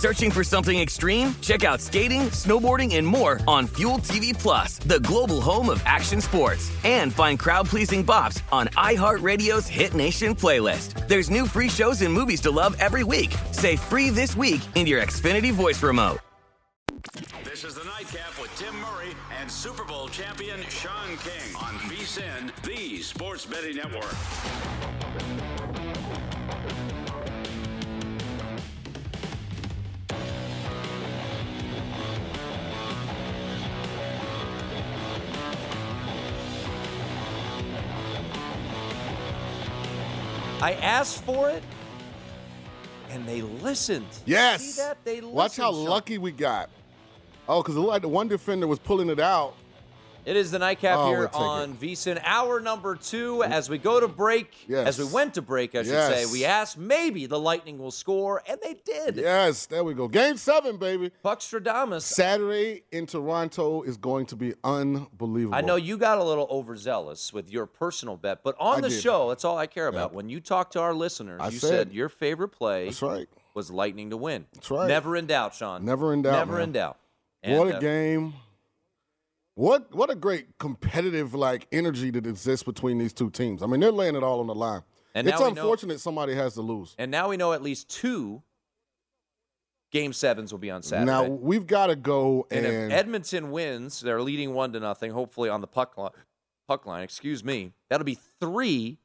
Searching for something extreme? Check out skating, snowboarding, and more on Fuel TV Plus, the global home of action sports. And find crowd-pleasing bops on iHeartRadio's Hit Nation playlist. There's new free shows and movies to love every week. Say free this week in your Xfinity voice remote. This is the nightcap with Tim Murray and Super Bowl champion Sean King on VSIN, the Sports Betting Network. I asked for it, and they listened. Yes. See that? They Watch how Sean. lucky we got. Oh, because it looked like the one defender was pulling it out. It is the nightcap Oh, here on VSIN. Hour number two. As we go to break, Yes. as we went to break, I should Yes. say, we asked maybe the Lightning will score, and they did. Yes, there we go. Game seven, baby. Puckstradamus. Saturday in Toronto is going to be unbelievable. I know you got a little overzealous with your personal bet, but on I the did. show, that's all I care about. Yeah. When you talk to our listeners, I you said- said your favorite play That's right. was Lightning to win. That's right. Never in doubt, Sean. Never in doubt, Never man. in doubt. what a uh, game. What what a great competitive like energy that exists between these two teams. I mean, they're laying it all on the line. And it's we know- unfortunate somebody has to lose. And now we know at least two game sevens will be on Saturday. Now we've got to go and, and, if Edmonton wins, they're leading one to nothing. Hopefully on the puck line. Puck line, excuse me. That'll be three.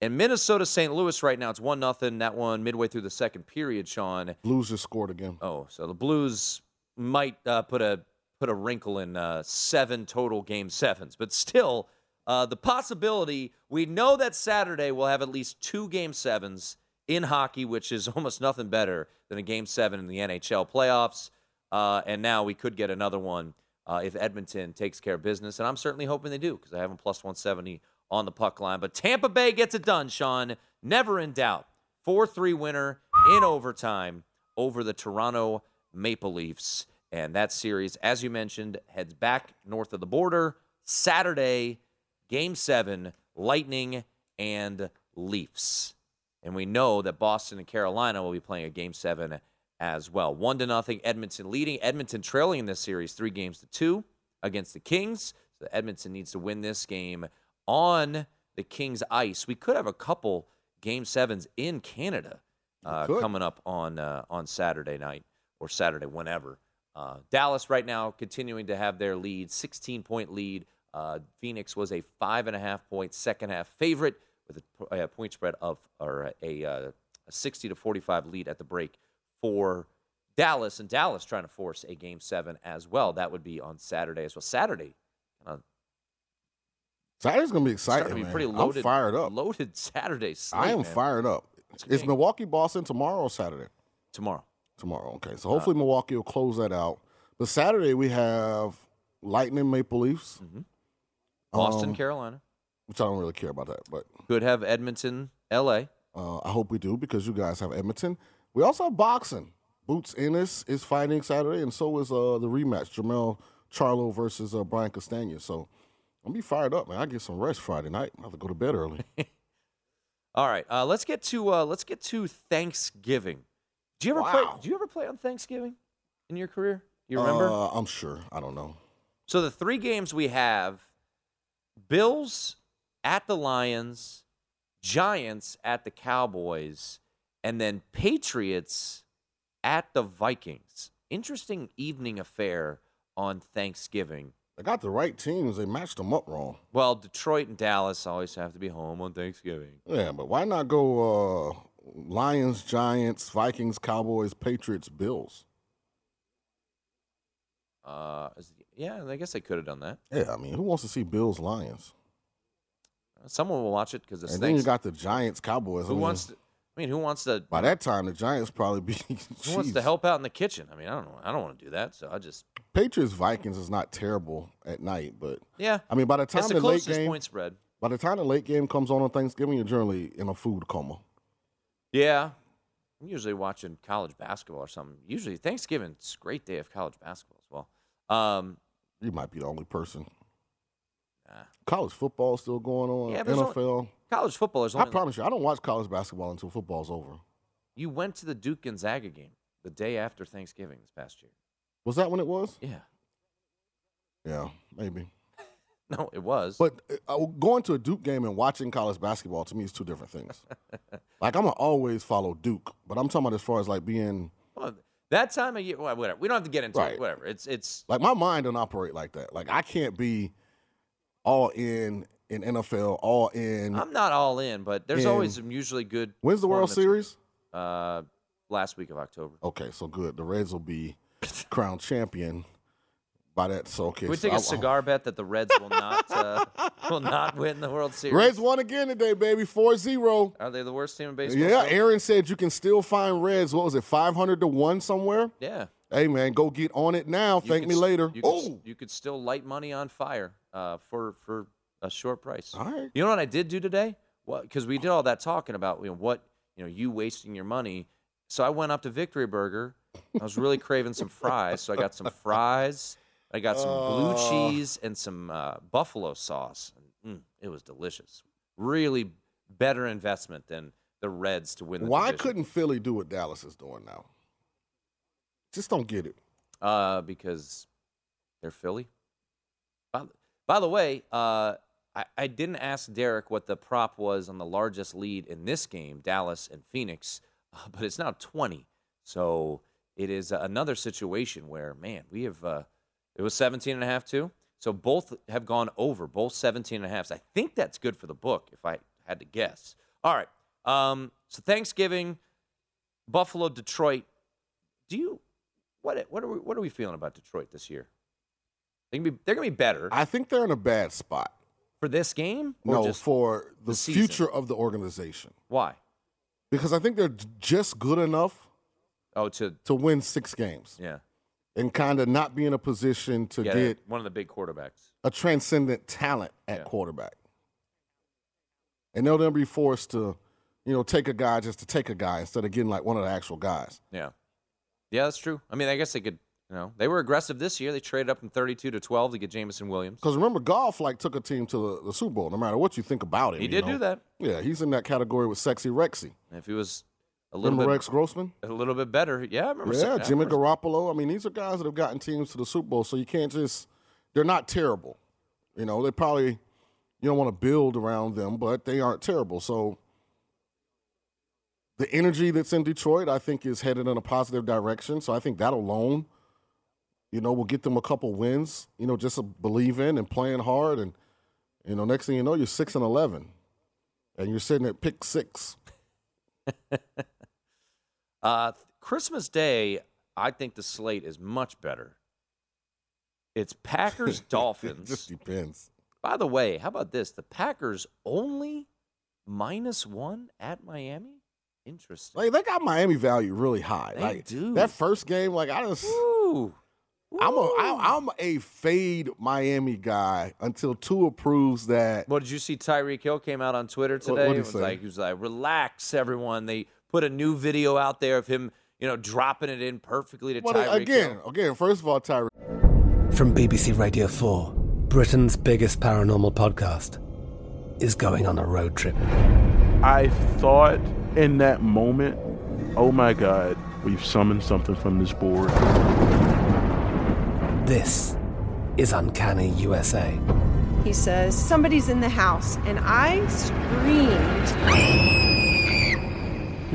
And Minnesota St. Louis right now, it's one nothing. That one midway through the second period, Sean. Blues just scored again. Oh, so the Blues might uh, put a put a wrinkle in uh, seven total game sevens, but still, uh, the possibility we know that Saturday we'll have at least two game sevens in hockey, which is almost nothing better than a game seven in the NHL playoffs. Uh, and now we could get another one uh, if Edmonton takes care of business, and I'm certainly hoping they do because I have them plus 170 on the puck line. But Tampa Bay gets it done, Sean. Never in doubt. 4 3 winner in overtime over the Toronto Maple Leafs. And that series, as you mentioned, heads back north of the border Saturday, game seven, Lightning and Leafs. And we know that Boston and Carolina will be playing a game seven as well. One to nothing, Edmonton leading. Edmonton trailing in this series, three games to two against the Kings. So Edmonton needs to win this game on the Kings ice. We could have a couple game sevens in Canada uh, coming up on uh, on Saturday night or Saturday, whenever. Uh, Dallas right now continuing to have their lead, 16 point lead. Uh, Phoenix was a five and a half point second half favorite with a, a point spread of or a, uh, a 60 to 45 lead at the break for Dallas, and Dallas trying to force a game seven as well. That would be on Saturday as well. Saturday, uh, Saturday's gonna be exciting. to be man. pretty loaded. I'm fired up. Loaded Saturday. Slate, I am man. fired up. It's, Is game. Milwaukee Boston tomorrow or Saturday? tomorrow. Tomorrow. Okay. So hopefully Milwaukee will close that out. But Saturday we have Lightning Maple Leafs. Boston, Um, Carolina. Which I don't really care about that, but Could have Edmonton, L.A. uh, I hope we do because you guys have Edmonton. We also have boxing. Boots Ennis is fighting Saturday, and so is uh, the rematch, Jermell Charlo versus uh, Brian Castaño. So I'm be fired up, man. I get some rest Friday night. I have to go to bed early. All right, uh, let's get to uh, let's get to Thanksgiving. Do you ever play? Wow. Do you ever play on Thanksgiving in your career? You remember? Uh, I'm sure. I don't know. So the three games we have: Bills at the Lions, Giants at the Cowboys, and then Patriots at the Vikings. Interesting evening affair on Thanksgiving. They got the right teams. They matched them up wrong. Well, Detroit and Dallas always have to be home on Thanksgiving. Yeah, but why not go uh, Lions, Giants, Vikings, Cowboys, Patriots, Bills? Uh, is- yeah, I guess they could have done that. Yeah, I mean, who wants to see Bills Lions? Someone will watch it because it And then you got the Giants Cowboys. I Who mean, wants? To, I mean, who wants to? By that time, the Giants probably be. Who wants to help out in the kitchen? I mean, I don't know. I don't want to do that. So I just Patriots Vikings is not terrible at night, but yeah. I mean, by the time It's the, the late game, point spread. by the time the late game comes on on Thanksgiving, you're generally in a food coma. Yeah. I'm usually watching college basketball or something. Usually Thanksgiving's a great day of college basketball as well. Um, You might be the only person. Nah. College football is still going on. Yeah, NFL. only- college football is I promise you, I don't watch college basketball until football's over. you went to the Duke Gonzaga game the day after Thanksgiving this past year. Was that when it was? Yeah. Yeah, maybe. No, it was. But uh, going to a Duke game and watching college basketball to me is two different things. like I'm gonna always follow Duke, but I'm talking about as far as like being Well, that time of year, well, whatever. We don't have to get into Right. it. Whatever. It's it's like my mind don't operate like that. Like I can't be all in in NFL, all in. I'm not all in, but there's And- always some usually good. When's the World. Series? Uh, last week of October. Okay, so good. The Reds will be crowned champion by that. So okay, we so take I- a cigar bet that the Reds will not uh, will not win the World Series? Reds won again today, baby, 4-0. Are they the worst team in baseball? Yeah, still? Aaron said you can still find Reds. What was it, 500 to 1 somewhere? Yeah. Hey, man, go get on it now. You Thank could me later. You could, Oh, you could still light money on fire uh, for for a short price. all right. You know what I did do today? Well, because we did all that talking about you know what you know you wasting your money. So I went up to Victory Burger. I was really craving some fries, so I got some fries. I got some blue Oh. cheese and some uh, buffalo sauce. Mm, it was delicious. Really better investment than the Reds to win. The Why division. couldn't Philly do what Dallas is doing now? Just don't get it. Uh, because they're Philly. By, by the way, uh, I, I didn't ask Derek what the prop was on the largest lead in this game, Dallas and Phoenix, uh, but it's now 20. So it is uh, another situation where, man, we have, uh, it was 17 and a half too. So both have gone over, both 17 and a half. I think that's good for the book if I had to guess. All right. Um, so Thanksgiving, Buffalo, Detroit. Do you, what, what are we, what are we feeling about Detroit this year? They can be, they're going to be better I think they're in a bad spot. for this game. Or No, just, for the, the future of the organization. why? Because I think they're just good enough Oh, to to win six games yeah, and kind of not be in a position to get, get one of the big quarterbacks. a transcendent talent at Yeah. quarterback. And they'll then be forced to, you know, take a guy just to take a guy instead of getting like one of the actual guys. Yeah, yeah, that's true. I mean, I guess they could. You know, they were aggressive this year. They traded up from 32 to 12 to get Jameson Williams. Because remember, Goff like took a team to the, the Super Bowl. No matter what you think about him, He did know? do that. Yeah, he's in that category with Sexy Rexy. If he was a little Remember bit, Rex Grossman? a little bit better, yeah, I remember. Yeah, saying that. Jimmy Garoppolo. I mean, these are guys that have gotten teams to the Super Bowl, so you can't just. They're not terrible. You know, they probably you don't want to build around them, but they aren't terrible. So the energy that's in Detroit, I think, is headed in a positive direction. So I think that alone, you know, will get them a couple wins. You know, just to believe in and playing hard, and you know, next thing you know, you're six and eleven, and you're sitting at pick six. Uh, Christmas Day, I think the slate is much better. It's Packers it Dolphins. just depends. By the way, how about this? The Packers only minus one at Miami. Interesting. Like they got Miami value really high. They like do. that first game, like I just Ooh. I'm a. I, I'm a fade Miami guy until Tua proves that What did you see? Tyreek Hill came out on Twitter today. what'd he it was say? like he was like, "Relax, everyone." They put a new video out there of him, you know, dropping it in perfectly to Well, Tyreek again, Hill. again, first of all, Tyreek, From BBC Radio 4, Britain's biggest paranormal podcast is going on a road trip. I thought in that moment, oh my God, we've summoned something from this board. This is Uncanny USA. He says, Somebody's in the house. And I screamed.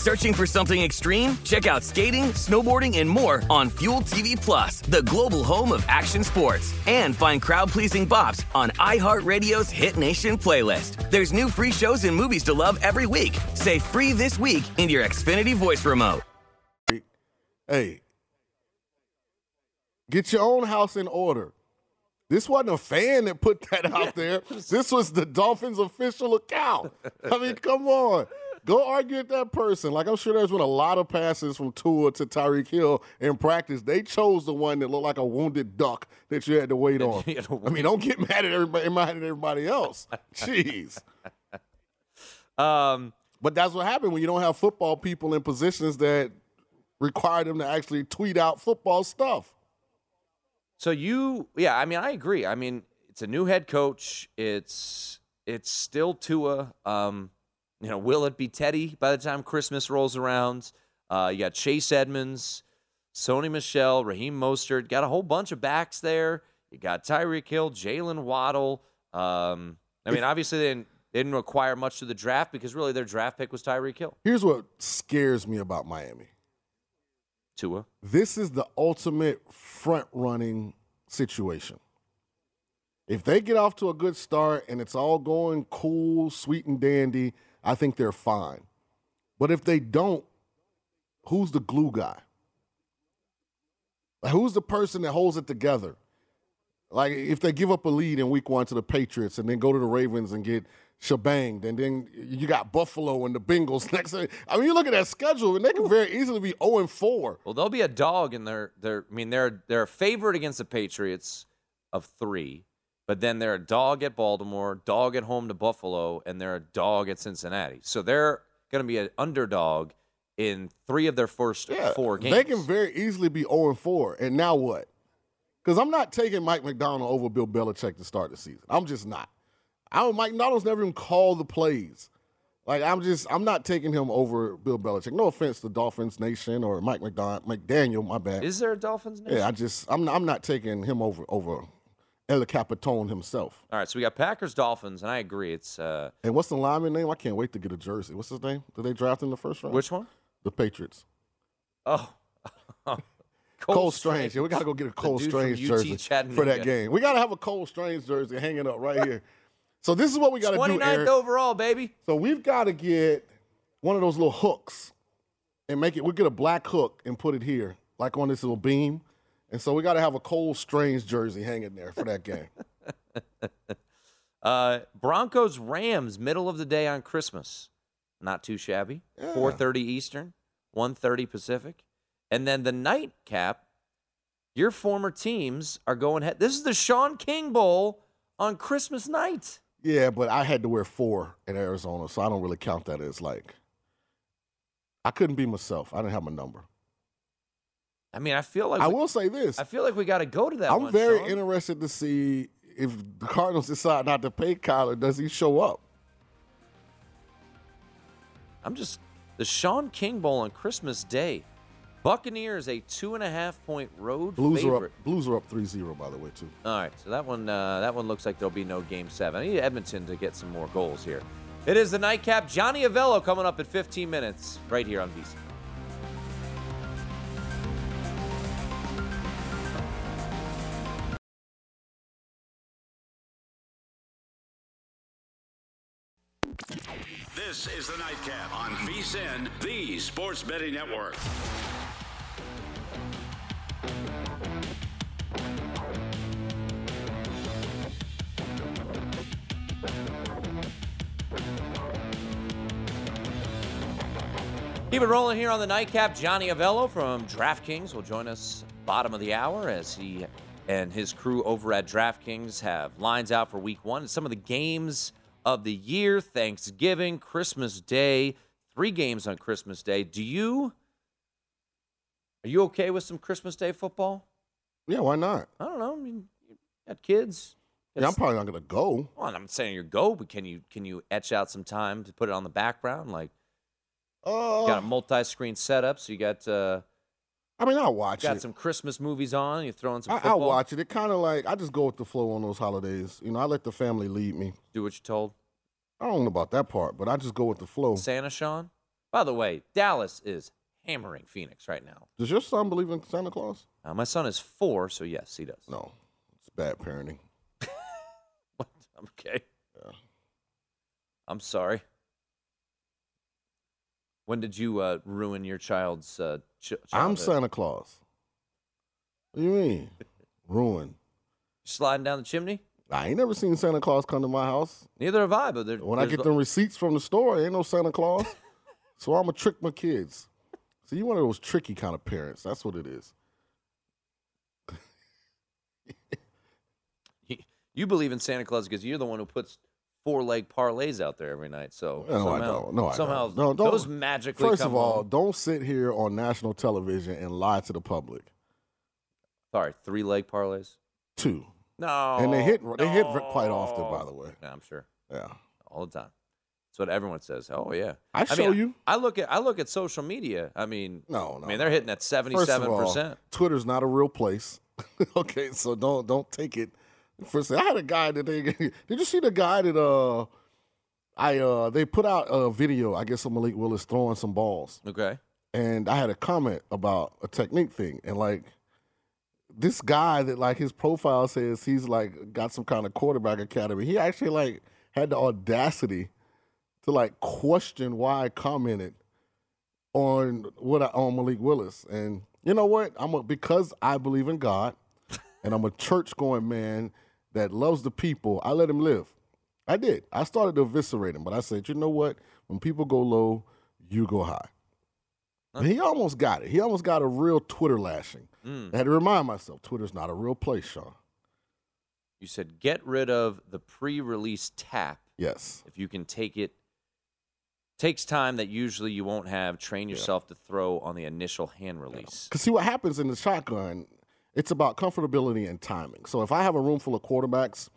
Searching for something extreme? Check out skating, snowboarding, and more on Fuel TV Plus, the global home of action sports. And find crowd-pleasing bops on iHeartRadio's Hit Nation playlist. There's new free shows and movies to love every week. Say free this week in your Xfinity voice remote. Hey, get your own house in order. This wasn't a fan that put that out there. This was the Dolphins' official account. I mean, come on. Go argue with that person. Like I'm sure there's been a lot of passes from Tua to Tyreek Hill in practice. They chose the one that looked like a wounded duck that you had to wait on. I mean, don't get mad at everybody, mad at everybody else. Jeez. Um, But that's what happened when you don't have football people in positions that require them to actually tweet out football stuff. So you, yeah, I mean, I agree. I mean, it's a new head coach. It's it's still Tua. Um, you know, will it be Teddy by the time Christmas rolls around? Uh, you got Chase Edmonds, Sony Michel, Raheem Mostert. Got a whole bunch of backs there. You got Tyreek Hill, Jaylen Waddle. Um, I mean, obviously they didn't, they didn't require much to the draft because really their draft pick was Tyreek Hill. Here's what scares me about Miami. Tua. This is the ultimate front running situation. If they get off to a good start and it's all going cool, sweet and dandy, I think they're fine. But if they don't, who's the glue guy? Like, who's the person that holds it together? Like if they give up a lead in week one to the Patriots and then go to the Ravens and get shebanged, and then you got Buffalo and the Bengals next. I mean, you look at that schedule, and they can very easily be 0 and 4. Well, they'll be a dog in their their. I mean, they're they're a favorite against the Patriots of three, but then they're a dog at Baltimore, dog at home to Buffalo, and they're a dog at Cincinnati. So they're going to be an underdog in three of their first Yeah, four games. They can very easily be 0 and 4. And now what? Because I'm not taking Mike McDonald over Bill Belichick to start the season. I'm just not. I don't, Mike McDonald's never even called the plays. Like I'm just I'm not taking him over Bill Belichick. No offense to Dolphins Nation or Mike McDonald, McDaniel. My bad. Is there a Dolphins? Nation? yeah, I just I'm I'm not taking him over over El Capitone himself. All right, so we got Packers Dolphins, and I agree. It's uh, And what's the lineman name? I can't wait to get a jersey. What's his name? Did they draft him in the first round? which one? The Patriots. Oh, Cole, Strange. Yeah, we got to go get a Cole Strange jersey for that game. We got to have a Cole Strange jersey hanging up right here. so this is what we got to do, 29th Eric. overall, baby. So we've got to get one of those little hooks and make it. We'll get a black hook and put it here, like on this little beam. And so we got to have a Cole Strange jersey hanging there for that game. Uh, Broncos Rams, middle of the day on Christmas. Not too shabby. Yeah. 4:30 Eastern, 1:30 Pacific. And then the nightcap, your former teams are going head. This is the Sean King Bowl on Christmas night. yeah, but I had to wear four in Arizona, so I don't really count that as like. I couldn't be myself. I didn't have my number. I mean, I feel like I we, will say this. I feel like we got to go to that I'm one, very Sean. interested to see if the Cardinals decide not to pay Kyler, does he show up? I'm just the Sean King Bowl on Christmas Day. Buccaneers a two and a half point road Blues favorite. are up. Blues are up 3-0, by the way, too. All right, so that one uh, that one looks like there'll be no game seven. I need Edmonton to get some more goals here. It is the nightcap. Johnny Avello coming up in 15 minutes right here on VC. This is the Nightcap on VSIN, the Sports Betting Network. Keep it rolling here on the nightcap. Johnny Avello from DraftKings will join us bottom of the hour as he and his crew over at DraftKings have lines out for week one. Some of the games of the year, Thanksgiving, Christmas Day, three games on Christmas Day. Do you are you okay with some Christmas Day football? Yeah, why not? I don't know. I mean, you got kids. Yeah, I'm probably not going to go. Well, I'm saying you're go, but can you can you etch out some time to put it on the background? Like, Uh, got a multi-screen setup, so you got uh, I mean, I'll watch got it. some Christmas movies on. You're throwing some I, football. I'll watch it. It kind of like I just go with the flow on those holidays. You know, I let the family lead me. Do what you're told. I don't know about that part, but I just go with the flow. Santa Sean. By the way, Dallas is hammering Phoenix right now. Does your son believe in Santa Claus? Uh, my son is four, so yes, he does. No, it's bad parenting. What? Okay. Yeah. I'm sorry. When did you uh, ruin your child's uh, ch- I'm? Santa Claus. What do you mean? Ruin. sliding down the chimney. I ain't never seen Santa Claus come to my house. Neither have I. But there, When I get them receipts from the store, ain't no Santa Claus. so I'm gonna trick my kids. See, you're one of those tricky kind of parents. That's what it is. you believe in Santa Claus because you're the one who puts four leg parlays out there every night. So No, I somehow, don't. No, I somehow don't. No, don't. those magically. First of all, home. don't sit here on national television and lie to the public. sorry, three leg parlays. Two. No, And they hit- they hit quite often, by the way. Yeah, I'm sure Yeah. all the time. That's what everyone says. Oh yeah, I show mean, you. I look at I look at social media. I mean, No, no. I mean they're hitting at seventy seven percent. Twitter's not a real place. okay, so don't don't take it. First, I had a guy that they did you see the guy that uh I uh they put out a video I guess of Malik Willis throwing some balls Okay, and I had a comment about a technique thing and like this guy that like his profile says he's like got some kind of quarterback academy. He actually like had the audacity to like question why I commented on what I on Malik Willis. And you know what? I'm a, because I believe in God and I'm a church going man that loves the people. I let him live. I did. I started to eviscerate him, but I said, you know what? When people go low, you go high. And he almost got it. He almost got a real Twitter lashing. Mm. I had to remind myself, Twitter's not a real place, Sean. you said get rid of the pre release tap Yes. if you can take it. Takes time that usually you won't have. Train yourself to throw on the initial hand release. Because see what happens in the shotgun, it's about comfortability and timing. So if I have a room full of quarterbacks,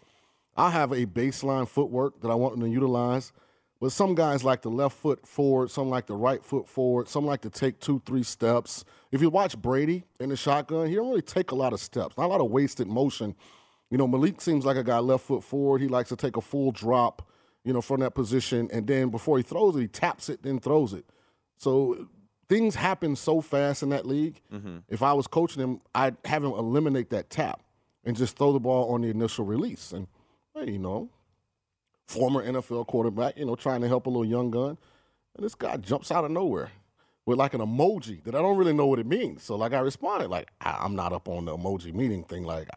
I have a baseline footwork that I want them to utilize. But some guys like the left foot forward, some like the right foot forward, some like to take two, three steps. If you watch Brady in the shotgun, he don't really take a lot of steps, not a lot of wasted motion. You know, Malik seems like a guy left foot forward. He likes to take a full drop, you know, from that position, and then before he throws it, he taps it, then throws it. So things happen so fast in that league. Mm-hmm. If I was coaching him, I'd have him eliminate that tap and just throw the ball on the initial release. And hey, you know, former NFL quarterback, you know, trying to help a little young gun, and this guy jumps out of nowhere with like an emoji that I don't really know what it means. So like I responded like I- I'm not up on the emoji meaning thing. Like,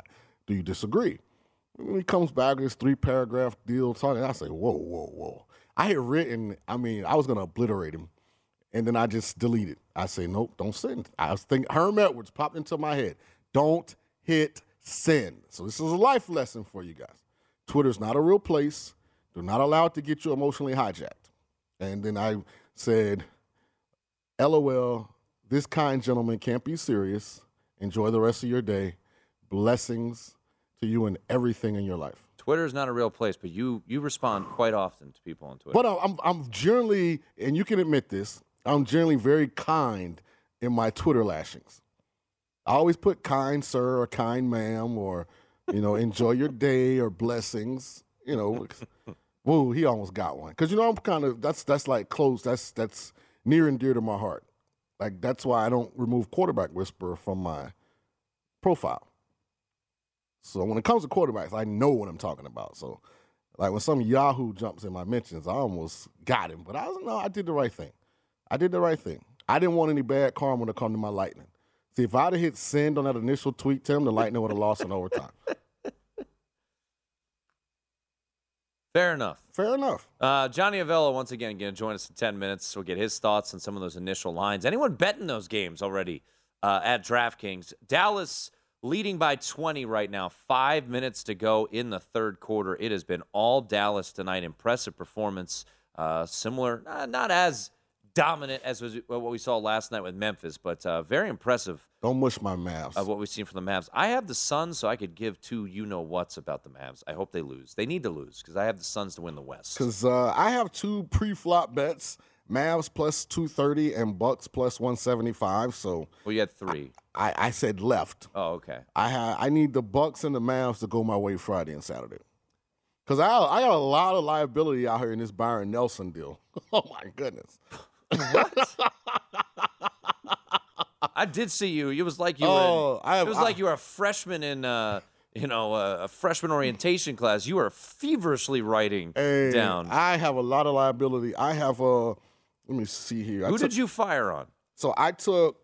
do you disagree? When he comes back with this three paragraph deal talking, I say, whoa, whoa, whoa. I had written, I mean, I was gonna obliterate him. And then I just deleted. It. I say, nope, don't send. I was thinking Herm Edwards popped into my head. Don't hit send. So this is a life lesson for you guys. Twitter's not a real place. Do not allow it to get you emotionally hijacked. And then I said, LOL, this kind gentleman can't be serious. Enjoy the rest of your day. Blessings to you and everything in your life. Twitter is not a real place, but you you respond quite often to people on Twitter. But I'm, I'm generally, and you can admit this, I'm generally very kind in my Twitter lashings. I always put kind sir or kind ma'am or, you know, enjoy your day or blessings. You know, whoa, he almost got one. Because, you know, I'm kind of, that's that's like close. That's, that's near and dear to my heart. Like, that's why I don't remove quarterback whisperer from my profile. So when it comes to quarterbacks, I know what I'm talking about. So, like when some Yahoo jumps in my mentions, I almost got him. But I was no, I did the right thing. I did the right thing. I didn't want any bad karma to come to my lightning. See, if I'd have hit send on that initial tweet, Tim, the lightning would have lost in overtime. Fair enough. Fair enough. Uh, Johnny Avello, once again, going to join us in 10 minutes. We'll get his thoughts on some of those initial lines. Anyone betting those games already uh, at DraftKings? Dallas leading by 20 right now. Five minutes to go in the third quarter. It has been all Dallas tonight. Impressive performance. Uh, similar, uh, not as dominant as was what we saw last night with Memphis, but uh, very impressive Don't mush my Mavs. of what we've seen from the Mavs. I have the Suns, so I could give two you know whats about the Mavs. I hope they lose. They need to lose because I have the Suns to win the West. Because uh, I have two pre-flop bets. Mavs plus 230 and Bucks plus 175. So Well, you had three. I, I said left. Oh, okay. I ha- I need the Bucks and the Mavs to go my way Friday and Saturday. Cause I I got a lot of liability out here in this Byron Nelson deal. oh my goodness. I did see you. It was like you Oh, were. In, I- it was I- like you were a freshman in, uh, you know, uh, a freshman orientation class. You were feverishly writing Hey, down. I have a lot of liability. I have a. Let me see here. Who took- did you fire on? So I took.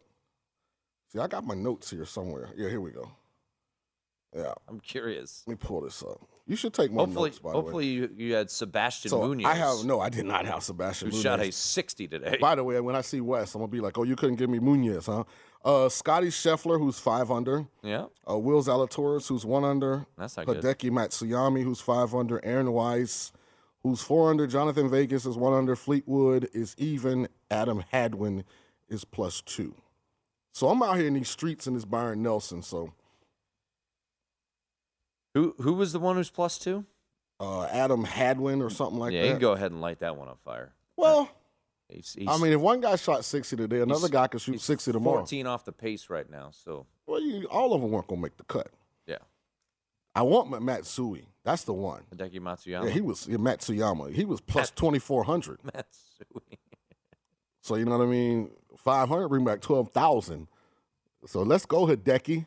See, I got my notes here somewhere. Yeah, here we go. Yeah, I'm curious. let me pull this up. You should take my Hopefully, notes. By the way. hopefully you, you had Sebastian So Munoz. I have no. I did not have Sebastian. who shot a 60 today. By the way, when I see West, I'm gonna be like, "Oh, you couldn't give me Munoz, huh?" Uh, Scotty Scheffler, who's five under. yeah, Uh, Will Zalatoris, who's one under. That's not good. Hideki Matsuyama, who's five under. Aaron Wise, who's four under. Jhonattan Vegas is one under. Fleetwood is even. Adam Hadwin is plus two. So I'm out here in these streets in this Byron Nelson. So who who was the one who's plus two? uh, Adam Hadwin or something like yeah, that. Yeah, you can go ahead and light that one on fire. Well, He's, he's, I mean, if one guy shot 60 today, another guy could shoot 60 tomorrow. 14 off the pace right now. So Well, you, all of them weren't gonna make the cut. yeah, I want Ma- Matsui. That's the one. Hideki Matsuyama. Yeah, he was yeah, Matsuyama. He was plus 2400. Matsui. So you know what I mean. Five hundred bring back twelve thousand. So let's go Hideki.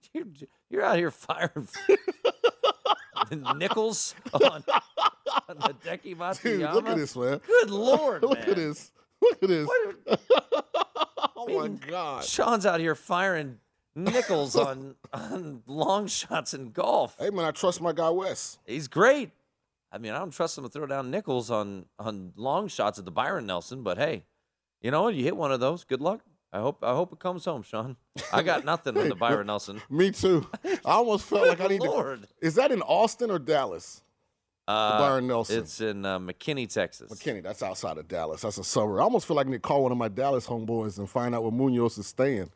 You're, you're out here firing nickels on, on Hideki Matsuyama. Dude, look at this, man. Good lord, look man. at this. Look at this. What- oh my god. Sean's out here firing nickels on on long shots in golf. Hey man, I trust my guy Wes. He's great. I mean, I don't trust him to throw down nickels on on long shots at the Byron Nelson, but hey, you know what? You hit one of those. Good luck. I hope I hope it comes home, Sean. I got nothing on the Byron Nelson. Me too. I almost felt like I need Lord. to. Is that in Austin or Dallas? Uh, Byron Nelson. It's in uh, McKinney, Texas. McKinney, that's outside of Dallas. That's a suburb. I almost feel like I need to call one of my Dallas homeboys and find out where Munoz is staying.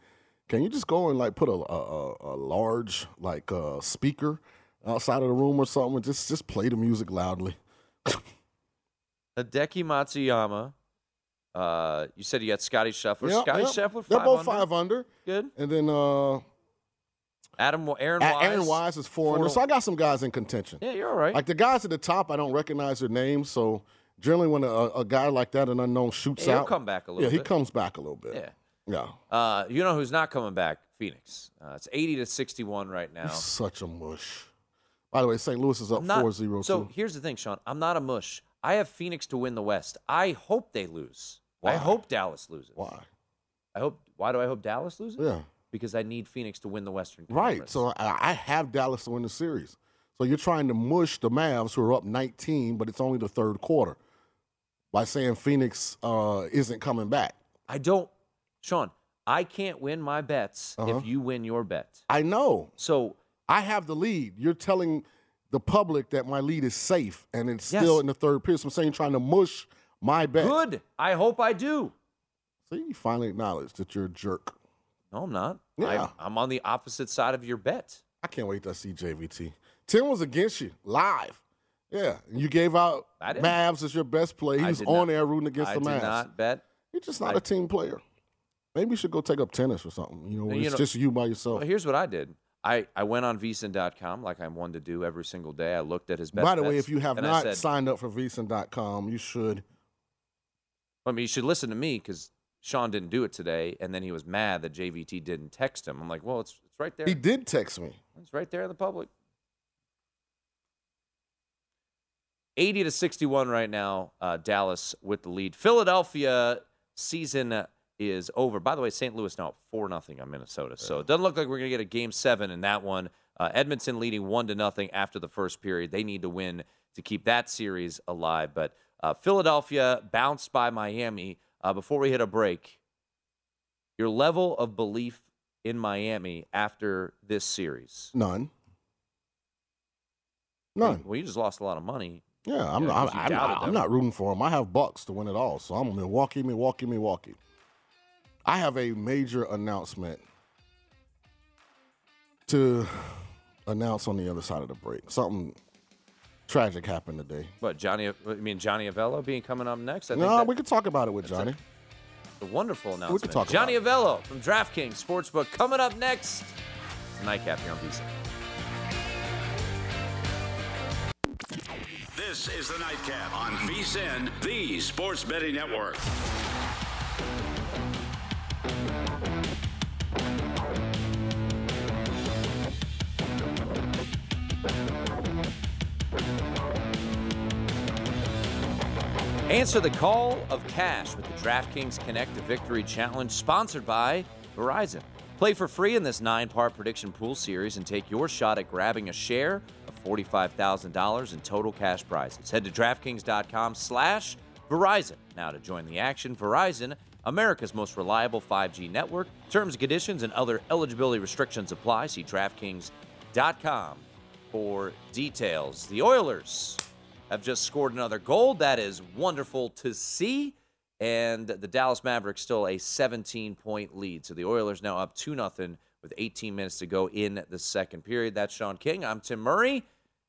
Can you just go and like put a a, a, large like uh, speaker outside of the room or something and just just play the music loudly? Hideki Matsuyama. Uh, you said you got Scotty Scheffler. Yeah, Scotty yeah. Scheffler. They're both under? five under, Good. and then uh, Adam, Aaron Wise. Aaron Wise is four, under. So I got some guys in contention. Yeah, you're all right. Like the guys at the top, I don't recognize their names. So generally, when a, a guy like that, an unknown, shoots Yeah, he'll out, come back a little bit. Yeah, he comes back a little bit. yeah. yeah. Uh, you know who's not coming back? Phoenix. Uh, it's 80 to 61 right now. He's such a mush. By the way, St. Louis is up I'm not- 4-0 So too. here's the thing, Sean. I'm not a mush. I have Phoenix to win the West. I hope they lose. I hope Dallas loses. Why? I hope. Why do I hope Dallas loses? Yeah. Because I need Phoenix to win the Western Conference. Right. So I, I have Dallas to win the series. So you're trying to mush the Mavs who are up 19, but it's only the third quarter by saying Phoenix uh, isn't coming back. I don't, Sean. I can't win my bets Uh-huh. if you win your bet. I know. So I have the lead. You're telling the public that my lead is safe and it's Yes. still in the third period. So I'm saying trying to mush my bet. good. I hope I do. So you finally acknowledge that you're a jerk. No, I'm not. Yeah. I, I'm on the opposite side of your bet. I can't wait to see JVT. Tim was against you live. Yeah. And you gave out Mavs as your best play. He I was on not- there rooting against I the did Mavs. not bet. You're just not I- a team player. Maybe you should go take up tennis or something. You know, You it's know- just you by yourself. Well, here's what I did. I, I went on vsin.com like I'm one to do every single day. I looked at his best By the way, if you have not said, signed up for vsin.com, you should. I mean, you should listen to me because Sean didn't do it today, and then he was mad that JVT didn't text him. I'm like, well, it's it's right there. He did text me. It's right there in the public. 80 to 61 right now, uh, Dallas with the lead. Philadelphia season is over. By the way, St. Louis now 4 nothing on Minnesota. So it doesn't look like we're going to get a game seven in that one. Uh, Edmonton leading 1 to nothing after the first period. They need to win to keep that series alive. But uh, Philadelphia bounced by Miami. Uh, before we hit a break, your level of belief in Miami after this series? None. None. Well, you just lost a lot of money. Yeah, I'm, Yeah, I'm, 'cause I'm, not, I'm not rooting for them. I have Bucks to win it all. So I'm Milwaukee, Milwaukee, Milwaukee. I have a major announcement to announce on the other side of the break. Something tragic happened today. What Johnny? I mean Johnny Avello being coming up next. I think No, that- we could talk about it with Johnny. A wonderful announcement. We could talk about Johnny it. Avello from DraftKings Sportsbook coming up next. It's Nightcap here on VSiN. This is the Nightcap on VSIN, the Sports Betting Network. Answer the call of cash with the DraftKings Connect to Victory Challenge, sponsored by Verizon. Play for free in this nine-part prediction pool series and take your shot at grabbing a share of $45,000 in total cash prizes. Head to DraftKings.com slash Verizon now to join the action. Verizon, America's most reliable 5G network. Terms conditions and other eligibility restrictions apply. See DraftKings.com for details. The Oilers have just scored another goal. That is wonderful to see. And the Dallas Mavericks still a 17 point lead. So the Oilers now up 2 0 with 18 minutes to go in the second period. That's Sean King. I'm Tim Murray.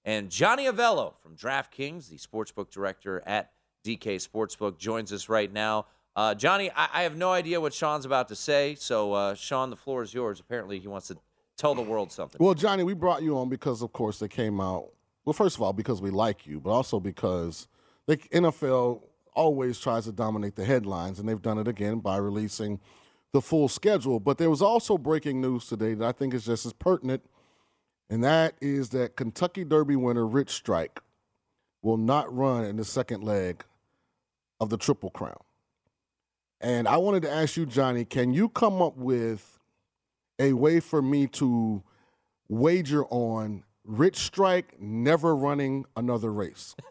And Johnny Avello from DraftKings, the sportsbook director at DK Sportsbook, joins us right now. Uh, Johnny, I, I have no idea what Sean's about to say. So, uh, Sean, the floor is yours. Apparently, he wants to tell the world something. Well, Johnny, we brought you on because, of course, they came out. Well, first of all, because we like you, but also because the NFL always tries to dominate the headlines, and they've done it again by releasing the full schedule. But there was also breaking news today that I think is just as pertinent, and that is that Kentucky Derby winner Rich Strike will not run in the second leg of the Triple Crown. And I wanted to ask you, Johnny, can you come up with a way for me to wager on Rich Strike never running another race?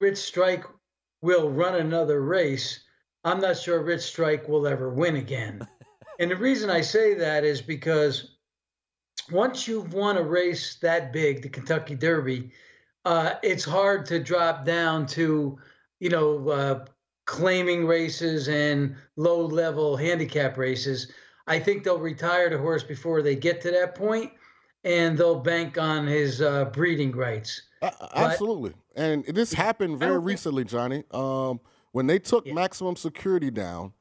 Rich Strike will run another race. I'm not sure Rich Strike will ever win again. and the reason I say that is because once you've won a race that big, the Kentucky Derby, uh, it's hard to drop down to, you know, uh, claiming races and low level handicap races. I think they'll retire the horse before they get to that point and they'll bank on his uh, breeding rights. Uh, absolutely. And this happened very recently, Johnny. Um, when they took maximum security down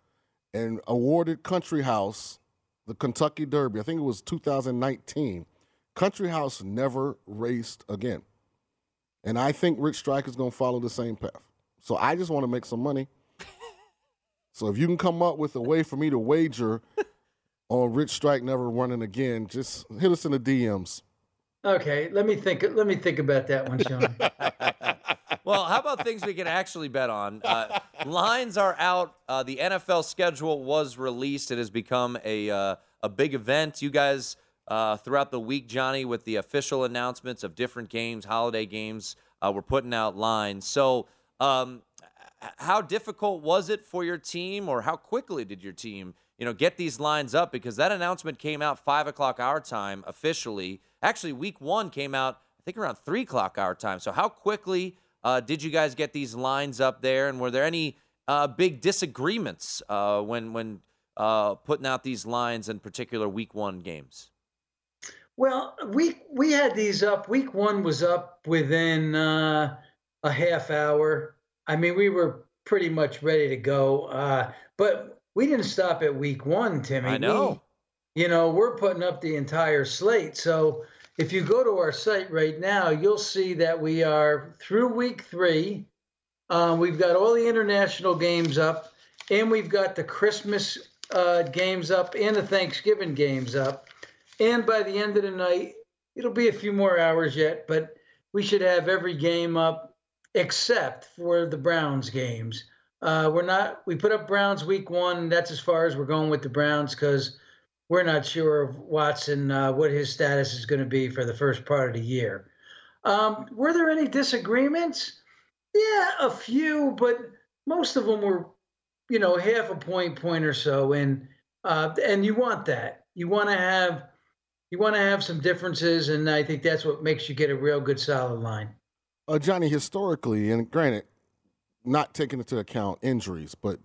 and awarded Country House the Kentucky Derby, I think it was 2019, Country House never raced again. And I think Rich Strike is going to follow the same path. So I just want to make some money. so if you can come up with a way for me to wager on Rich Strike never running again, just hit us in the DMs. Okay, let me think. Let me think about that one, Sean. well, how about things we can actually bet on? Uh, lines are out. Uh, the NFL schedule was released. It has become a uh, a big event. You guys uh, throughout the week, Johnny, with the official announcements of different games, holiday games, uh, we're putting out lines. So, um, how difficult was it for your team, or how quickly did your team, you know, get these lines up? Because that announcement came out five o'clock our time officially. Actually, week one came out, I think, around three o'clock our time. So, how quickly uh, did you guys get these lines up there? And were there any uh, big disagreements uh, when when uh, putting out these lines in particular week one games? Well, we we had these up. Week one was up within uh, a half hour. I mean, we were pretty much ready to go, uh, but we didn't stop at week one, Timmy. I know. We, you know, we're putting up the entire slate. So if you go to our site right now, you'll see that we are through week three. Um, we've got all the international games up, and we've got the Christmas uh, games up and the Thanksgiving games up. And by the end of the night, it'll be a few more hours yet, but we should have every game up except for the Browns games. Uh, we're not. We put up Browns week one. That's as far as we're going with the Browns because we're not sure of Watson uh, what his status is going to be for the first part of the year. Um, were there any disagreements? Yeah, a few, but most of them were, you know, half a point, point or so, and uh, and you want that. You want to have you want to have some differences, and I think that's what makes you get a real good solid line. Uh, Johnny, historically, and granted, not taking into account injuries, but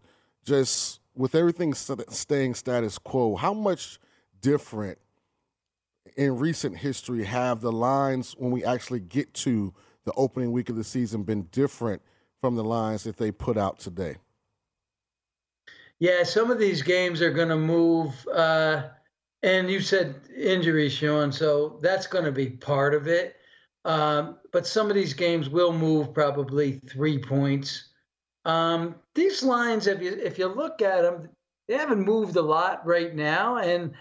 just with everything st- staying status quo, how much different in recent history have the lines when we actually get to the opening week of the season been different from the lines that they put out today? Yeah, some of these games are going to move. Uh, and you said injuries, Sean, so that's going to be part of it. Um, but some of these games will move probably three points. Um, these lines, if you if you look at them, they haven't moved a lot right now, and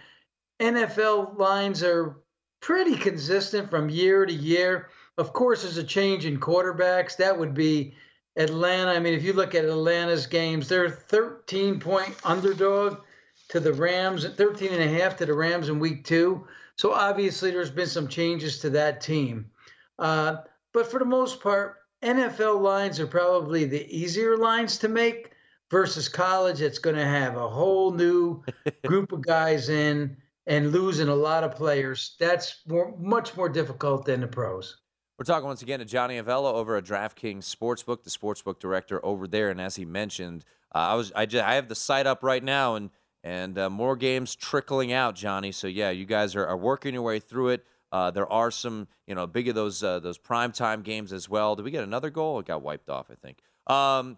NFL lines are pretty consistent from year to year. Of course, there's a change in quarterbacks. That would be Atlanta. I mean, if you look at Atlanta's games, they're 13 point underdog to the Rams, 13 and a half to the Rams in week two. So obviously, there's been some changes to that team. Uh, but for the most part, NFL lines are probably the easier lines to make versus college. It's going to have a whole new group of guys in and losing a lot of players. That's more, much more difficult than the pros. We're talking once again to Johnny Avello over at DraftKings Sportsbook, the sportsbook director over there. And as he mentioned, uh, I was I, just, I have the site up right now and and uh, more games trickling out, Johnny. So yeah, you guys are, are working your way through it. Uh, there are some, you know, big of those uh, those prime time games as well. Did we get another goal? It got wiped off, I think. Um,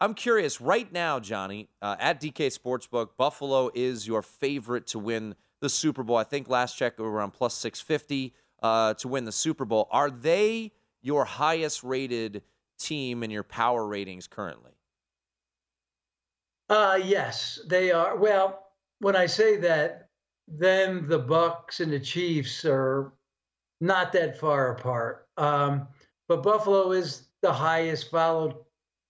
I'm curious right now, Johnny, uh, at DK Sportsbook, Buffalo is your favorite to win the Super Bowl. I think last check we were around plus 650 uh, to win the Super Bowl. Are they your highest rated team in your power ratings currently? Uh, yes, they are. Well, when I say that, then the Bucks and the Chiefs are not that far apart. Um, but Buffalo is the highest, followed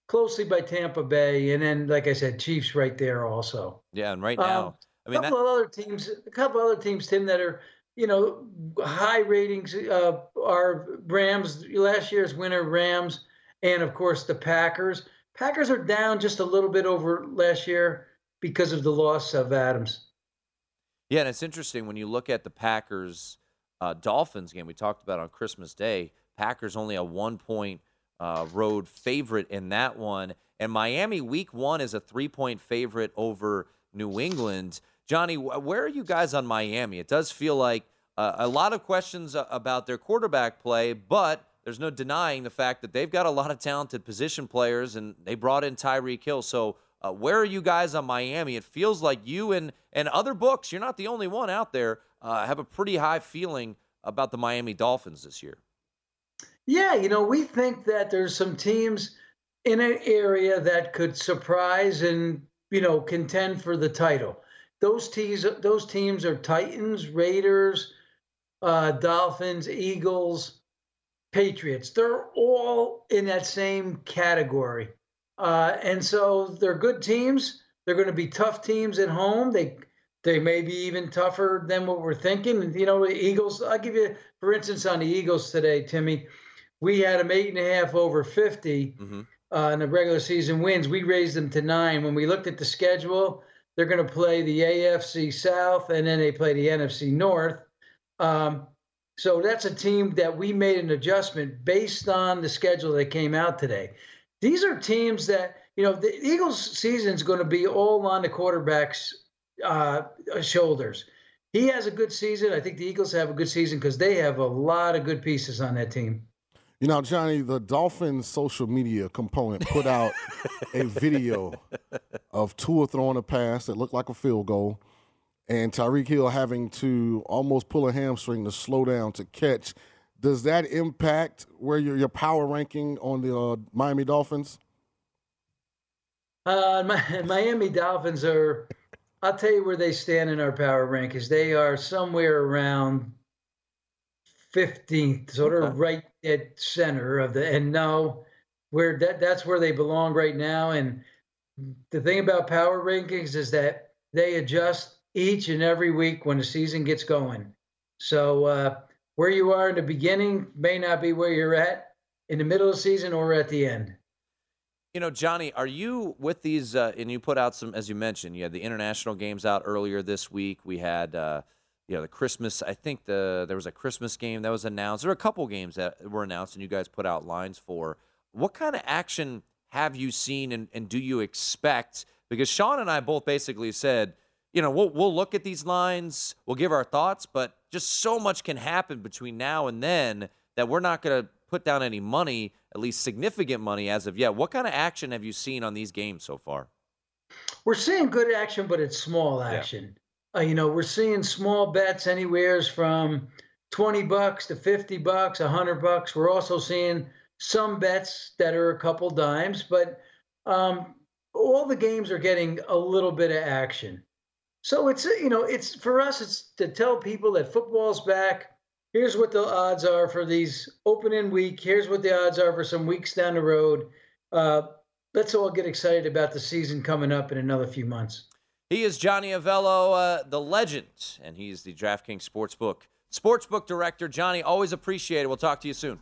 closely by Tampa Bay, and then, like I said, Chiefs right there also. Yeah, and right now, um, I mean, a couple that... of other teams, a couple other teams, Tim, that are you know high ratings uh, are Rams. Last year's winner, Rams, and of course the Packers. Packers are down just a little bit over last year because of the loss of Adams. Yeah, and it's interesting when you look at the Packers uh, Dolphins game we talked about on Christmas Day. Packers only a one point uh, road favorite in that one, and Miami Week One is a three point favorite over New England. Johnny, where are you guys on Miami? It does feel like uh, a lot of questions about their quarterback play, but there's no denying the fact that they've got a lot of talented position players, and they brought in Tyreek Hill. So, uh, where are you guys on Miami? It feels like you and and other books, you're not the only one out there, uh, have a pretty high feeling about the Miami Dolphins this year. Yeah, you know, we think that there's some teams in an area that could surprise and you know contend for the title. Those teams, those teams are Titans, Raiders, uh, Dolphins, Eagles, Patriots. They're all in that same category, uh, and so they're good teams. They're going to be tough teams at home. They they may be even tougher than what we're thinking. You know, the Eagles. I'll give you, for instance, on the Eagles today, Timmy. We had them eight and a half over 50 mm-hmm. uh, in the regular season wins. We raised them to nine. When we looked at the schedule, they're going to play the AFC South and then they play the NFC North. Um, so that's a team that we made an adjustment based on the schedule that came out today. These are teams that, you know, the Eagles' season is going to be all on the quarterback's uh, shoulders. He has a good season. I think the Eagles have a good season because they have a lot of good pieces on that team. You know, Johnny, the Dolphins social media component put out a video of Tua throwing a pass that looked like a field goal and Tyreek Hill having to almost pull a hamstring to slow down to catch. Does that impact where your, your power ranking on the uh, Miami Dolphins? Uh, my, Miami Dolphins are, I'll tell you where they stand in our power rankings. They are somewhere around 15th, sort okay. of right at center of the and no, where that that's where they belong right now. And the thing about power rankings is that they adjust each and every week when the season gets going. So uh, where you are in the beginning may not be where you're at in the middle of the season or at the end. You know, Johnny, are you with these? Uh, and you put out some, as you mentioned, you had the international games out earlier this week. We had. Uh, you know the Christmas. I think the there was a Christmas game that was announced. There were a couple games that were announced, and you guys put out lines for. What kind of action have you seen, and, and do you expect? Because Sean and I both basically said, you know, we'll we'll look at these lines, we'll give our thoughts, but just so much can happen between now and then that we're not going to put down any money, at least significant money as of yet. What kind of action have you seen on these games so far? We're seeing good action, but it's small action. Uh, you know, we're seeing small bets anywheres from 20 bucks to 50 bucks, 100 bucks. We're also seeing some bets that are a couple dimes, but um, all the games are getting a little bit of action. So it's you know it's for us it's to tell people that football's back. Here's what the odds are for these opening week. Here's what the odds are for some weeks down the road. Uh, let's all get excited about the season coming up in another few months. He is Johnny Avello, uh, the legend, and he's the DraftKings Sportsbook Sportsbook Director. Johnny, always appreciate it. We'll talk to you soon.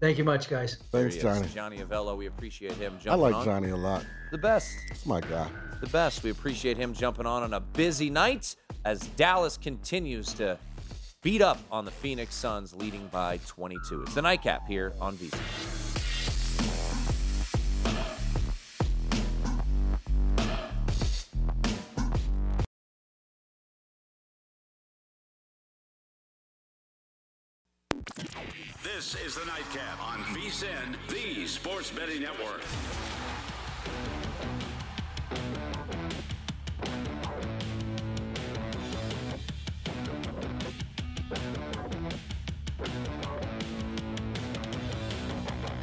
Thank you much, guys. Thanks, Johnny. Johnny Avello, we appreciate him jumping on. I like on. Johnny a lot. The best. It's my guy. The best. We appreciate him jumping on on a busy night as Dallas continues to beat up on the Phoenix Suns, leading by 22. It's the nightcap here on VSiN. This is the Nightcap on VSIN, the Sports Betting Network.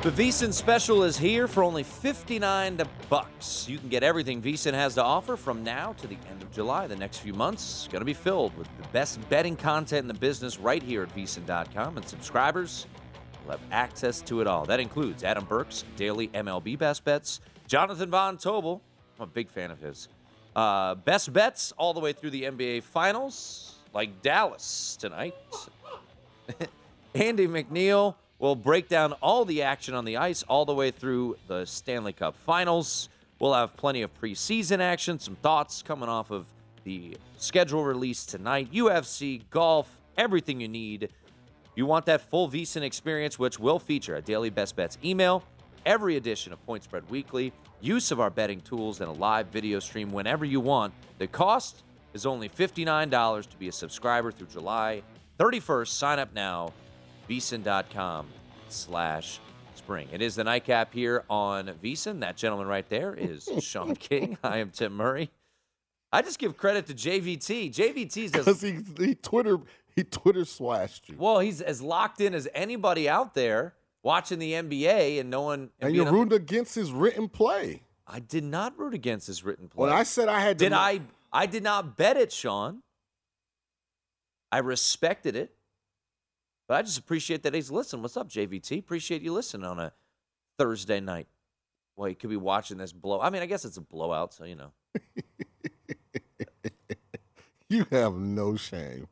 The VSiN special is here for only 59 bucks. You can get everything VSiN has to offer from now to the end of July. The next few months is going to be filled with the best betting content in the business right here at VSiN.com, and subscribers will have access to it all. That includes Adam Burke's daily MLB best bets, Jonathan Von Tobel. I'm a big fan of his. Uh, best bets all the way through the NBA Finals, like Dallas tonight. Andy McNeil will break down all the action on the ice all the way through the Stanley Cup Finals. We'll have plenty of preseason action, some thoughts coming off of the schedule release tonight, UFC, golf, everything you need. You want that full VSiN experience, which will feature a daily best bets email, every edition of Point Spread Weekly, use of our betting tools, and a live video stream whenever you want. The cost is only $59 to be a subscriber through July 31st. Sign up now vsin.com slash spring. It is the nightcap here on VSiN. That gentleman right there is Sean King. I am Tim Murray. I just give credit to JVT. JVT's Because as, he, he Twitter he Twitter slashed you. well, he's as locked in as anybody out there watching the NBA and knowing. And being you're a- rooting against his written play. I did not root against his written play. When I said I had to did ma- I? I did not bet it, Sean. I respected it, but I just appreciate that he's listening. What's up, JVT? Appreciate you listening on a Thursday night. Well, you could be watching this blow. I mean, I guess it's a blowout, so you know. You have no shame.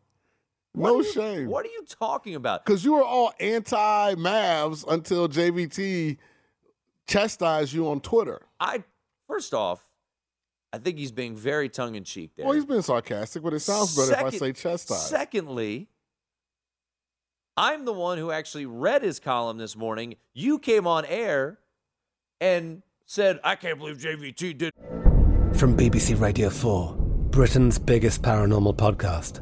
No What are you- shame. What are you talking about? Because you were all anti Mavs until JVT chastised you on Twitter. I first off, I think he's being very tongue in cheek there. Well, he's been sarcastic, but it sounds better if I say chastised. Secondly, I'm the one who actually read his column this morning. You came on air and said, I can't believe JVT did. From BBC Radio 4, Britain's biggest paranormal podcast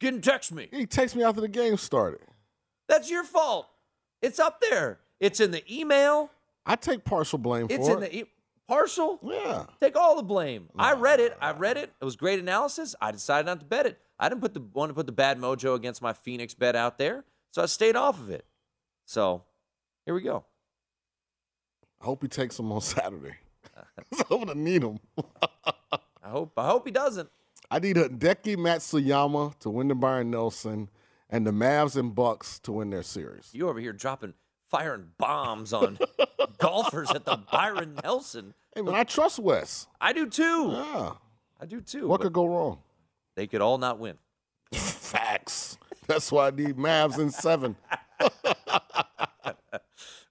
Didn't text me. He texted me after the game started. That's your fault. It's up there. It's in the email. I take partial blame It's for in it. the e- Partial? Yeah. Take all the blame. I read it. I read it. It was great analysis. I decided not to bet it. I didn't put the want to put the bad mojo against my Phoenix bet out there, so I stayed off of it. So here we go. I hope he takes them on Saturday. I'm gonna need him. I hope I hope he doesn't. I need Hideki Matsuyama to win the Byron Nelson, and the Mavs and Bucks to win their series. You over here dropping firing bombs on golfers at the Byron Nelson. Hey man, I trust Wes. I do too. Yeah. I do too. What could go wrong? They could all not win. Facts. That's why I need Mavs in seven.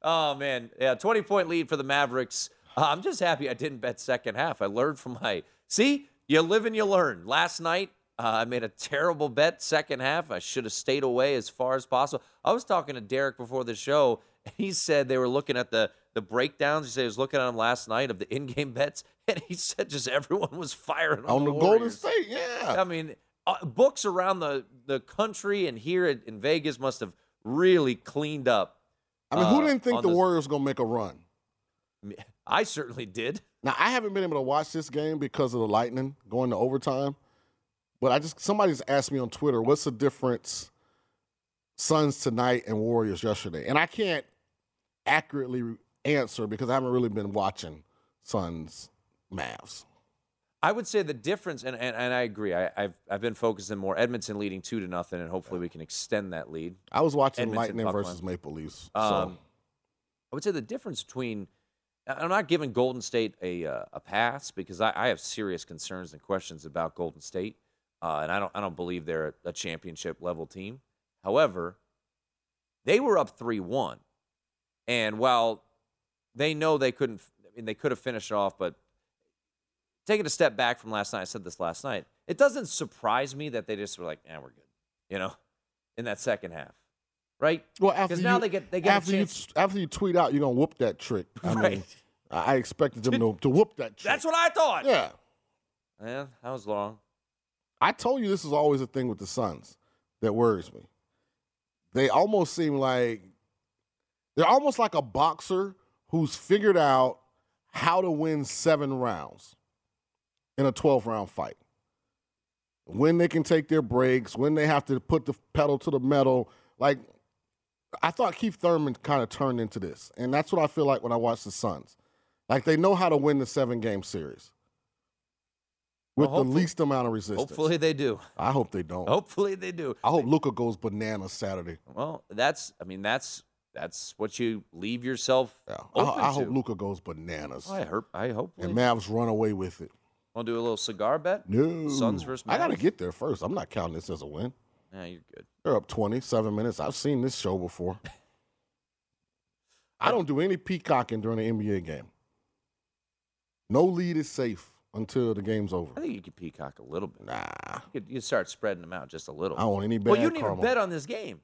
Oh man, yeah, twenty point lead for the Mavericks. Uh, I'm just happy I didn't bet second half. I learned from my see. You live and you learn. Last night uh, I made a terrible bet second half. I should have stayed away as far as possible. I was talking to Derek before the show, and he said they were looking at the the breakdowns. He said he was looking at them last night of the in game bets, and he said just everyone was firing on, On the Golden State, yeah. I mean, uh, books around the the country and here in, Vegas must have really cleaned up. I mean, who uh, didn't think on the this- Warriors gonna make a run? I certainly did. Now I haven't been able to watch this game because of the Lightning going to overtime. But I just somebody's asked me on Twitter, what's the difference Suns tonight and Warriors yesterday? And I can't accurately answer because I haven't really been watching Suns Mavs. I would say the difference, and, and, and I agree. I, I've I've been focusing more Edmonton leading two to nothing, and hopefully we can extend that lead. I was watching Edmonton Lightning Buckland. versus Maple Leafs. So Um, I would say the difference between I'm not giving Golden State a uh, a pass because I, I have serious concerns and questions about Golden State, uh, and I don't I don't believe they're a championship level team. However, they were up three one, and while they know they couldn't, I mean they could have finished off, but taking a step back from last night, I said this last night. It doesn't surprise me that they just were like, "Yeah, we're good," you know, in that second half, right? well, after Because now you, they get they get after a you after you tweet out, you're gonna whoop that trick. I mean, Right. I I expected them to, to whoop that trick. That's what I thought. Yeah. Yeah, that was long. I told you this is always a thing with the Suns that worries me. They almost seem like they're almost like a boxer who's figured out how to win seven rounds in a 12 round fight. When they can take their breaks, when they have to put the pedal to the metal. Like, I thought Keith Thurman kind of turned into this. And that's what I feel like when I watch the Suns. Like, they know how to win the seven game series with Well, the least amount of resistance. Hopefully they do. I hope they don't. Hopefully they do. I hope Luka goes bananas Saturday. Well, that's I mean that's that's what you leave yourself Yeah. I, I hope. Luka goes bananas. I hope I hope. and Mavs run away with it. Want to do a little cigar bet? No. Suns versus I got to get there first. I'm not counting this as a win. Yeah, you're good. They're up 27 minutes. I've seen this show before. I don't do any peacocking during an NBA game. No lead is safe until the game's over. I think you could peacock a little bit. Nah. You could you start spreading them out just a little. I don't want any bad well, you didn't even bet on this game.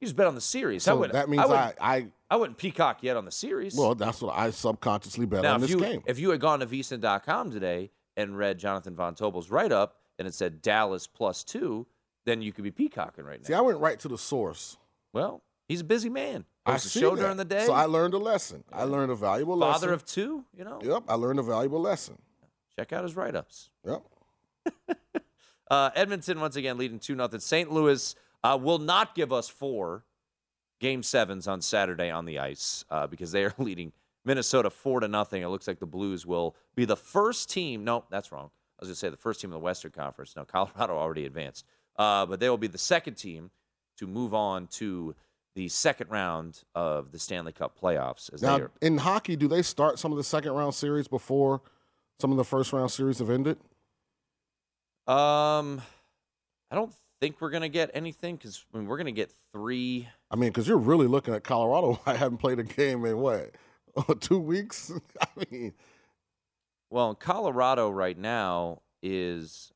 You just bet on the series. I So wouldn't- that means I, I, wouldn't, I, I wouldn't peacock yet on the series. well, that's what I subconsciously bet now, on this you game. if you had gone to VSiN.com today and read Jonathan Von Tobel's write up and it said Dallas plus two, then you could be peacocking right now. See, I went right to the source. Well, he's a busy man. I see show that. during the day. So I learned a lesson. I learned a valuable lesson. Father of two, you know. Yep, I learned a valuable lesson. Check out his write ups. Yep. Uh, Edmonton once again leading two nothing. St. Louis uh, will not give us four game sevens on Saturday on the ice uh, because they are leading Minnesota four to nothing. It looks like the Blues will be the first team. No, that's wrong. I was going to say the first team in the Western Conference. No, Colorado already advanced, uh, but they will be the second team to move on to the second round of the Stanley Cup playoffs. As Now, they are, in hockey, do they start some of the second round series before some of the first round series have ended? um, I don't think we're going to get anything because I mean, we're going to get three. I mean, because you're really looking at Colorado. I haven't played a game in what two weeks. I mean, Well, Colorado right now is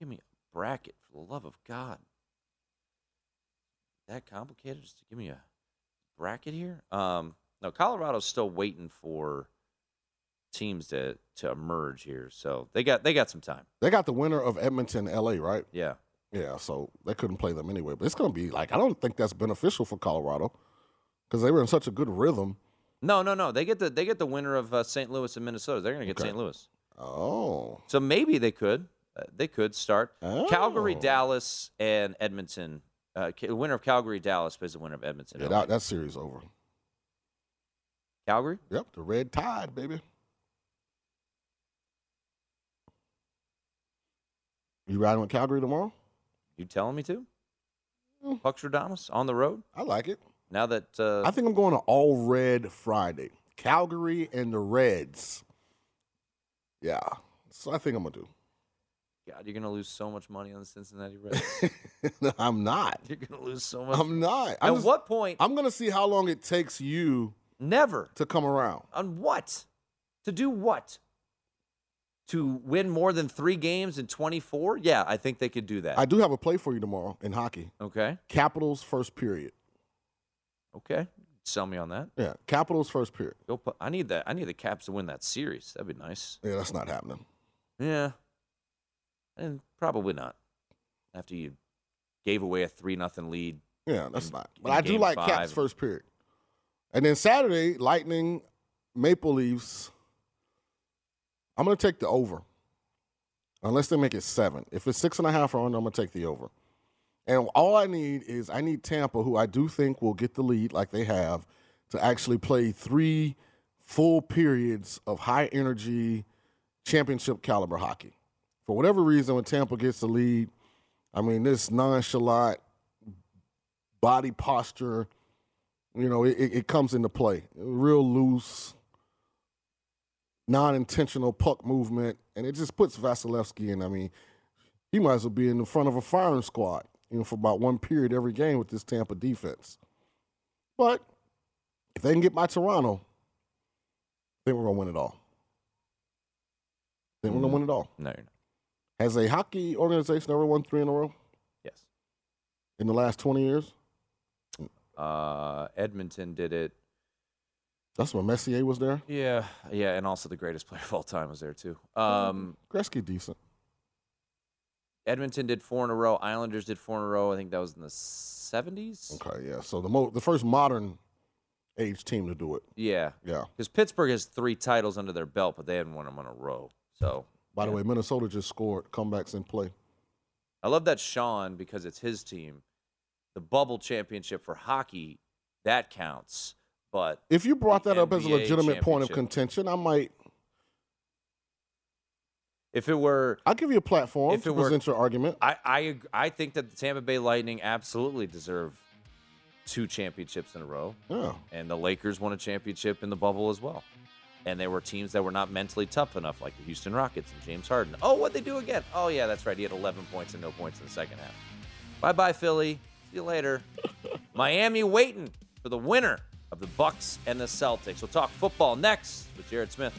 give me a bracket for the love of God. That complicated? Just to give me a bracket here. Um, no, Colorado's still waiting for teams to to emerge here, so they got they got some time. they got the winner of Edmonton, LA, right? Yeah, Yeah, so they couldn't play them anyway. But it's going to be like I don't think that's beneficial for Colorado because they were in such a good rhythm. No, no, no. They get the they get the winner of uh, St. Louis and Minnesota. They're going to get Okay. St. Louis. Oh. So maybe they could. Uh, they could start. Calgary, Oh. Dallas, and Edmonton. Uh, the winner of Calgary, Dallas plays the winner of Edmonton. Yeah, that, that series over. Calgary. Yep, the red tide, baby. You riding with Calgary tomorrow? You telling me to? Hmm. Puxradamus on the road. I like it. Now that uh, I think I'm going to all red Friday. Calgary and the Reds. Yeah. So I think I'm gonna do. God, you're gonna lose so much money on the Cincinnati Reds. I'm not. you're gonna lose so much. I'm not. At I'm just- what point? I'm gonna see how long it takes you Never. to come around. On what? To do what? To win more than three games in 24? Yeah, I think they could do that. I do have a play for you tomorrow in hockey. okay. Capitals first period. Okay. Sell me on that. Yeah, Capitals first period. Go. Pu- I need that. I need the Caps to win that series. That'd be nice. Yeah, that's not happening. Yeah. And probably not. After you gave away a three nothing lead. Yeah, that's in- not. But I do like five. Caps first period. And then Saturday, Lightning, Maple Leafs. I'm gonna take the over. Unless they make it seven. If it's six and a half or under, I'm gonna take the over. And all I need is I need Tampa, who I do think will get the lead like they have, to actually play three full periods of high energy championship caliber hockey. For whatever reason, when Tampa gets the lead, I mean, this nonchalant body posture, you know, it, it comes into play. Real loose, non intentional puck movement, and it just puts Vasilevskiy in. I mean, he might as well be in the front of a firing squad, you know, for about one period every game with this Tampa defense. But if they can get by Toronto, I think we're gonna win it all. I think we're gonna mm-hmm. win it all. No, you're not. Has a hockey organization ever won three in a row Yes. in the last twenty years? Uh, Edmonton did it. That's when Messier was there. Yeah. Yeah. And also the greatest player of all time was there, too. Um, Gretzky decent. Edmonton did four in a row. Islanders did four in a row. I think that was in the 70s. Okay, yeah. So the mo- the first modern age team to do it. Yeah. Yeah. Because Pittsburgh has three titles under their belt, but they haven't won them in a row. So By the way, Minnesota just scored comebacks in play. I love that Sean because it's his team. The bubble championship for hockey, that counts. But If you brought The that up as a legitimate point of contention, I might. if it were, I'll give you a platform If to it were- present your argument. I, I, I think that the Tampa Bay Lightning absolutely deserve two championships in a row. Yeah. And the Lakers won a championship in the bubble as well. And there were teams that were not mentally tough enough, like the Houston Rockets and James Harden. Oh, what'd they do again? Oh, yeah, that's right. He had 11 points and no points in the second half. Bye bye, Philly. See you later. Miami waiting for the winner of the Bucks and the Celtics. We'll talk football next with Jared Smith.